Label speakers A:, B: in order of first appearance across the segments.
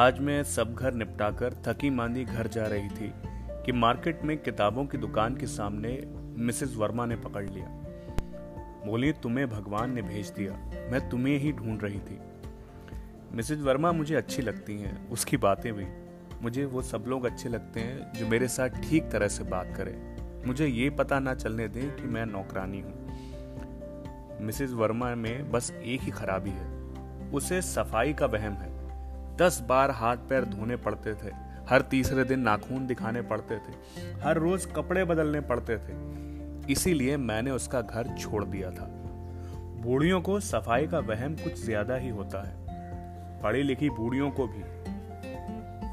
A: आज मैं सब घर निपटाकर थकी मांदी घर जा रही थी कि मार्केट में किताबों की दुकान के सामने मिसेस वर्मा ने पकड़ लिया। बोली, तुम्हें भगवान ने भेज दिया। मैं तुम्हें ही ढूंढ रही थी। मिसेस वर्मा मुझे अच्छी लगती हैं, उसकी बातें भी। मुझे वो सब लोग अच्छे लगते हैं जो मेरे साथ ठीक तरह से बात करें। मुझे ये पता ना चलने दें कि मैं नौकरानी हूँ। मिसेस वर्मा में बस एक ही खराबी है। उसे सफ़ाई का वहम है। दस बार हाथ पैर धोने पड़ते थे। हर तीसरे दिन नाखून दिखाने पड़ते थे। हर रोज कपड़े बदलने पड़ते थे। इसीलिए मैंने उसका घर छोड़ दिया था। बूढ़ियों को सफ़ाई का वहम कुछ ज़्यादा ही होता है। पढ़ी लिखी बूढ़ियों को भी।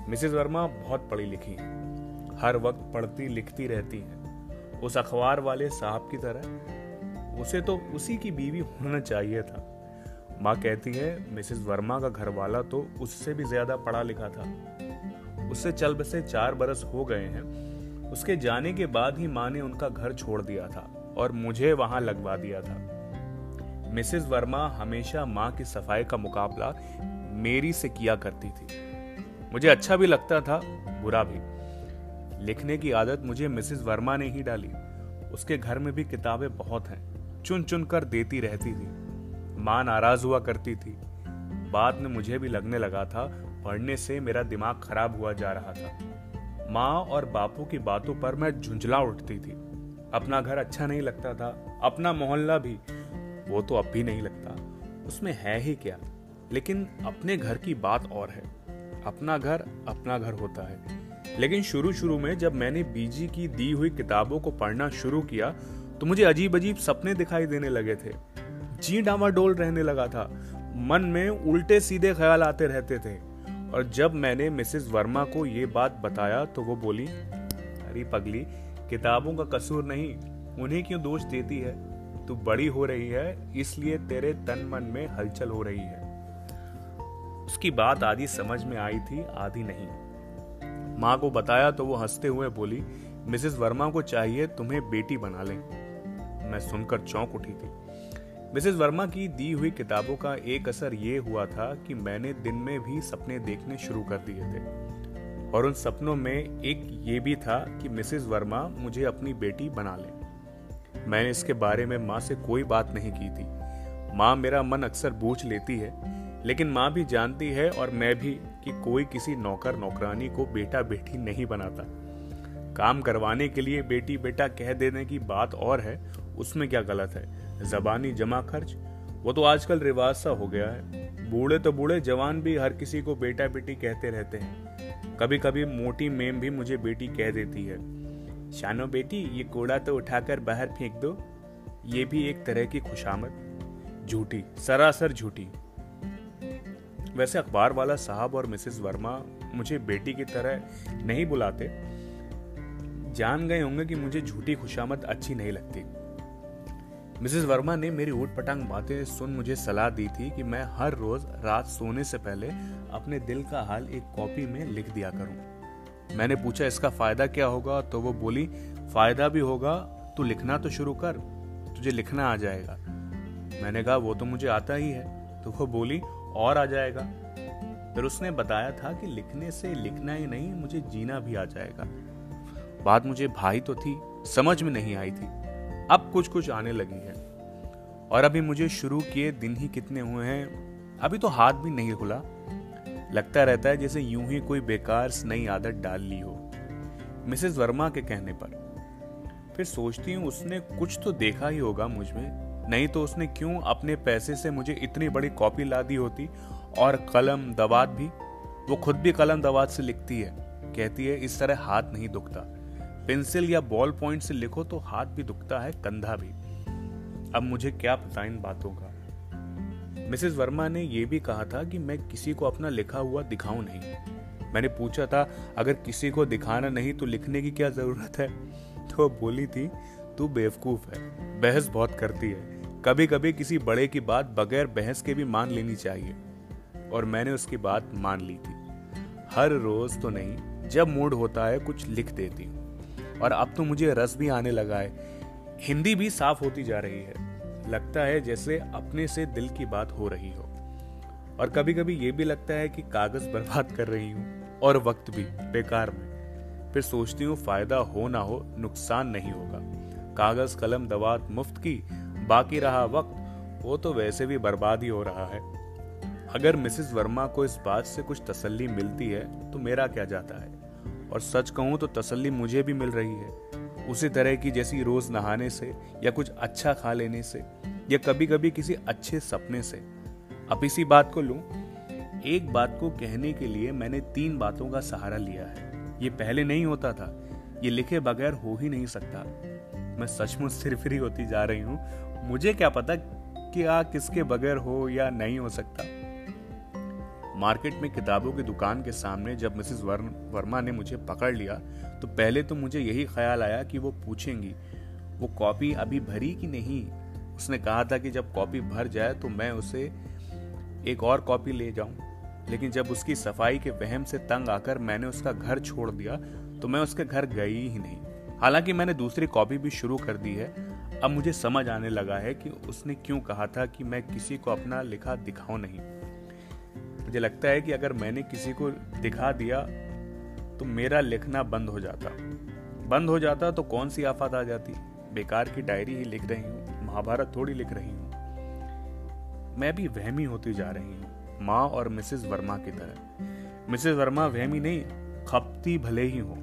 A: मिसेस वर्मा बहुत पढ़ी लिखी है। हर वक्त पढ़ती लिखती रहती है। उस अखबार वाले साहब की तरह उसे तो उसी की बीवी होना चाहिए था। माँ कहती है, मिसेस वर्मा का घर वाला तो उससे भी ज़्यादा पढ़ा लिखा था। उससे चल बसे चार बरस हो गए हैं। उसके जाने के बाद ही माँ ने उनका घर छोड़ दिया था और मुझे वहाँ लगवा दिया था। मिसेस वर्मा हमेशा माँ की सफ़ाई का मुकाबला मेरी से किया करती थी। मुझे अच्छा भी लगता था, बुरा भी। लिखने की आदत मुझे मिसेस वर्मा ने ही डाली। उसके घर में भी किताबें बहुत हैं चुन चुन कर देती रहती थी। माँ नाराज़ हुआ करती थी। बाद में मुझे भी लगने लगा था, पढ़ने से मेरा दिमाग खराब हुआ जा रहा था। माँ और बापू की बातों पर मैं झुंझला उठती थी। अपना घर अच्छा नहीं लगता था, अपना मोहल्ला भी, वो तो अब भी नहीं लगता। उसमें है ही क्या? लेकिन अपने घर की बात और है। अपना घर अपना घर होता है। लेकिन शुरू शुरू में जब मैंने बीजी की दी हुई किताबों को पढ़ना शुरू किया तो मुझे अजीब अजीब सपने दिखाई देने लगे थे। जी डामाडोल रहने लगा था। मन में उल्टे सीधे ख्याल आते रहते थे। और जब मैंने मिसेस वर्मा को ये बात बताया तो वो बोली, अरे पगली, किताबों का कसूर नहीं, उन्हें क्यों दोष देती है? तू बड़ी हो रही है, इसलिए तेरे तन मन में हलचल हो रही है। उसकी बात आधी समझ में आई थी, आधी नहीं। माँ को बताया तो वो हँसते हुए बोली, मिसेस वर्मा को चाहिए, तुम्हें बेटी बना लें। मैं सुनकर चौंक उठी थी। मिसेस वर्मा की दी हुई किताबों का एक असर ये हुआ था कि मैंने दिन में भी सपने देखने शुरू कर दिए थे। और उन सपनों में एक ये भी था कि मिसेस वर्मा मुझे अपनी बेटी बना ले। मैंने इसके बारे में माँ से कोई बात नहीं की थी। माँ मेरा मन अक्सर बूझ लेती है, लेकिन माँ भी जानती है और मैं भी कि कोई किसी नौकर नौकरानी को बेटा बेटी नहीं बनाता। काम करवाने के लिए बेटी बेटा कह देने की बात और है, उसमें क्या गलत है? जबानी जमा खर्च, वो तो आजकल रिवाज सा हो गया है। बूढ़े तो बूढ़े, जवान भी हर किसी को बेटा बेटी कहते रहते हैं। कभी कभी मोटी मेम भी मुझे बेटी कह देती है, शानो बेटी, ये कूड़ा तो उठाकर बाहर फेंक दो। ये भी एक तरह की खुशामद, झूठी, सरासर झूठी। वैसे अखबार वाला साहब और मिसेस वर्मा मुझे बेटी की तरह नहीं बुलाते। जान गए होंगे कि मुझे झूठी खुशामद अच्छी नहीं लगती। मिसेस वर्मा ने मेरी ऊट पटांग बातें सुन मुझे सलाह दी थी कि मैं हर रोज रात सोने से पहले अपने दिल का हाल एक कॉपी में लिख दिया करूँ। मैंने पूछा, इसका फ़ायदा क्या होगा? तो वो बोली, फ़ायदा भी होगा, तू लिखना तो शुरू कर, तुझे लिखना आ जाएगा। मैंने कहा, वो तो मुझे आता ही है। तो वो बोली, और आ जाएगा। फिर उसने बताया था कि लिखने से लिखना ही नहीं, मुझे जीना भी आ जाएगा। बात मुझे भाई तो थी, समझ में नहीं आई थी। अब कुछ कुछ आने लगी है। और अभी मुझे शुरू किए दिन ही कितने हुए हैं, अभी तो हाथ भी नहीं खुला। लगता रहता है जैसे यूँ ही कोई बेकार नई आदत डाल ली हो, मिसेस वर्मा के कहने पर। फिर सोचती हूँ उसने कुछ तो देखा ही होगा मुझमें, नहीं तो उसने क्यों अपने पैसे से मुझे इतनी बड़ी कॉपी ला दी होती, और कलम, दवात भी, वो खुद भी कलम, दवात से लिखती है, कहती है, इस तरह हाथ नहीं दुखता। पेंसिल या बॉल पॉइंट से लिखो तो हाथ भी दुखता है, कंधा भी। अब मुझे क्या पता इन बातों का मिसेस वर्मा ने यह भी कहा था कि मैं किसी को अपना लिखा हुआ दिखाऊँ नहीं। मैंने पूछा था, अगर किसी को दिखाना नहीं तो लिखने की क्या ज़रूरत है? तो बोली थी, तू बेवकूफ़ है, बहस बहुत करती है। कभी कभी किसी बड़े की बात बगैर बहस के भी मान लेनी चाहिए। और मैंने उसकी बात मान ली थी। हर रोज तो नहीं, जब मूड होता है कुछ लिख देती हूँ। और अब तो मुझे रस भी आने लगा है। हिंदी भी साफ़ होती जा रही है। लगता है जैसे अपने से दिल की बात हो रही हो। और कभी कभी ये भी लगता है कि कागज़ बर्बाद कर रही हूँ, और वक्त भी, बेकार में। फिर सोचती हूँ फ़ायदा हो ना हो, नुकसान नहीं होगा। कागज़, कलम दवात मुफ़्त की बाकी रहा वक्त, वो तो वैसे भी बर्बाद ही हो रहा है। अगर मिसेस वर्मा को इस बात से कुछ तसल्ली मिलती है तो मेरा क्या जाता है? और सच कहूँ तो तसल्ली मुझे भी मिल रही है। उसी तरह की जैसी रोज नहाने से या कुछ अच्छा खा लेने से या कभी कभी किसी अच्छे सपने से। अब इसी बात को लूँ, एक बात को कहने के लिए मैंने तीन बातों का सहारा लिया है। ये पहले नहीं होता था, ये लिखे बगैर हो ही नहीं सकता। मैं सचमुच सिरफिरी होती जा रही हूँ, मुझे क्या पता कि आ किसके बगैर हो या नहीं हो सकता। मार्केट में किताबों की दुकान के सामने जब मिसेस वर्मा ने मुझे पकड़ लिया तो पहले तो मुझे यही ख्याल आया कि वो पूछेंगी, वो कॉपी अभी भरी कि नहीं? उसने कहा था कि जब कॉपी भर जाए तो मैं उसे एक और कॉपी ले जाऊँ। लेकिन जब उसकी सफ़ाई के वहम से तंग आकर मैंने उसका घर छोड़ दिया तो मैं उसके घर गई ही नहीं। हालाँकि मैंने दूसरी कॉपी भी शुरू कर दी है। अब मुझे समझ आने लगा है कि उसने क्यों कहा था कि मैं किसी को अपना लिखा दिखाऊँ नहीं। मुझे लगता है कि अगर मैंने किसी को दिखा दिया तो मेरा लिखना बंद हो जाता। बंद हो जाता तो कौन सी आफत आ जाती? बेकार की डायरी ही लिख रही हूँ, महाभारत थोड़ी लिख रही हूँ। मैं भी वहमी होती जा रही हूँ, माँ और मिसेस वर्मा की तरह। मिसेस वर्मा वहमी नहीं, खपती भले ही हो।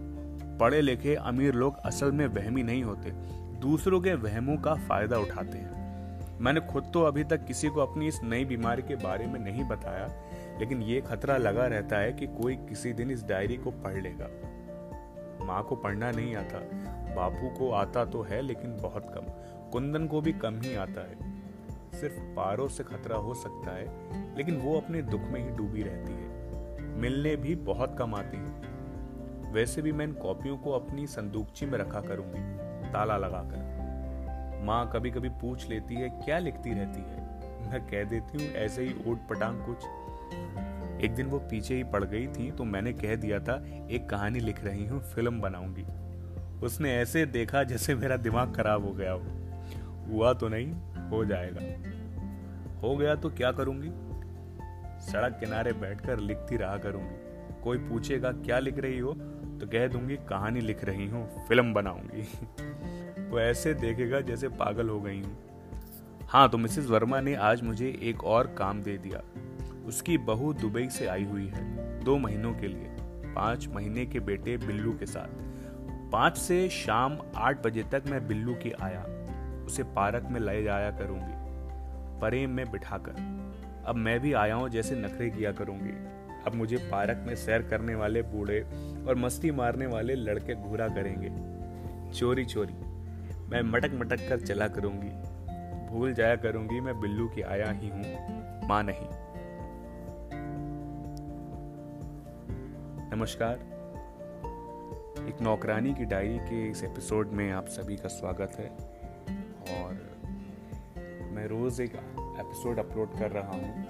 A: पढ़े लिखे अमीर लोग असल में वहमी नहीं होते, दूसरों के वहमों का फ़ायदा उठाते हैं। मैंने खुद तो अभी तक किसी को अपनी इस नई बीमारी के बारे में नहीं बताया, लेकिन ये खतरा लगा रहता है कि कोई किसी दिन इस डायरी को पढ़ लेगा। माँ को पढ़ना नहीं आता, बापू को आता तो है, लेकिन बहुत कम। कुंदन को भी कम ही आता है। सिर्फ़ पारों से खतरा हो सकता है, लेकिन वो अपने दुख में ही डूबी रहती है। मिलने भी बहुत कम आती है। वैसे भी मैं इन कॉपियों को अपनी संदूकची में रखा करूँगी, ताला लगाकर। माँ कभी कभी पूछ लेती है, क्या लिखती रहती है? मैं कह देती हूँ, ऐसे ही ओट पटांग कुछ। एक दिन वो पीछे ही पड़ गई थी तो मैंने कह दिया था, एक कहानी लिख रही हूँ, फ़िल्म बनाऊँगी। उसने ऐसे देखा जैसे मेरा दिमाग खराब हो गया हो। हुआ तो नहीं, हो जाएगा। हो गया तो क्या करूँगी? सड़क किनारे बैठकर लिखती रहा करूँगी। कोई पूछेगा, क्या लिख रही हो? तो कह दूँगी, कहानी लिख रही हूँ, फ़िल्म बनाऊँगी। वो ऐसे देखेगा जैसे पागल हो गई हूँ। हाँ तो मिसेस वर्मा ने आज मुझे एक और काम दे दिया। उसकी बहू दुबई से आई हुई है, दो महीनों के लिए। पाँच महीने के बेटे बिल्लू के साथ। पाँच से शाम आठ बजे तक मैं बिल्लू की आया। उसे पार्क में ले जाया करूँगी परेम में बिठाकर। अब मैं भी आया हूँ जैसे नखरे किया करूँगी। अब मुझे पार्क में सैर करने वाले बूढ़े और मस्ती मारने वाले लड़के घूरा करेंगे। चोरी चोरी मैं मटक मटक कर चला करूँगी। भूल जाया करूँगी, मैं बिल्लू की आया ही हूँ, माँ नहीं। नमस्कार। एक नौकरानी की डायरी के इस एपिसोड में आप सभी का स्वागत है। और मैं रोज़ एक एपिसोड अपलोड कर रहा हूँ,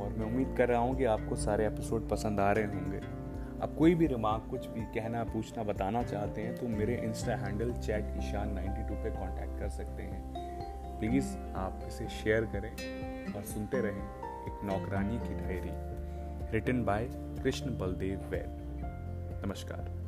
A: और मैं उम्मीद कर रहा हूँ कि आपको सारे एपिसोड पसंद आ रहे होंगे। आप कोई भी रिमार्क कुछ भी कहना, पूछना, बताना चाहते हैं तो मेरे insta handle chat Ishaan ninety two पर कॉन्टैक्ट कर सकते हैं। प्लीज़ आप इसे शेयर करें और सुनते रहें एक नौकरानी की diary written by Krishna Baldev Vaid नमस्कार।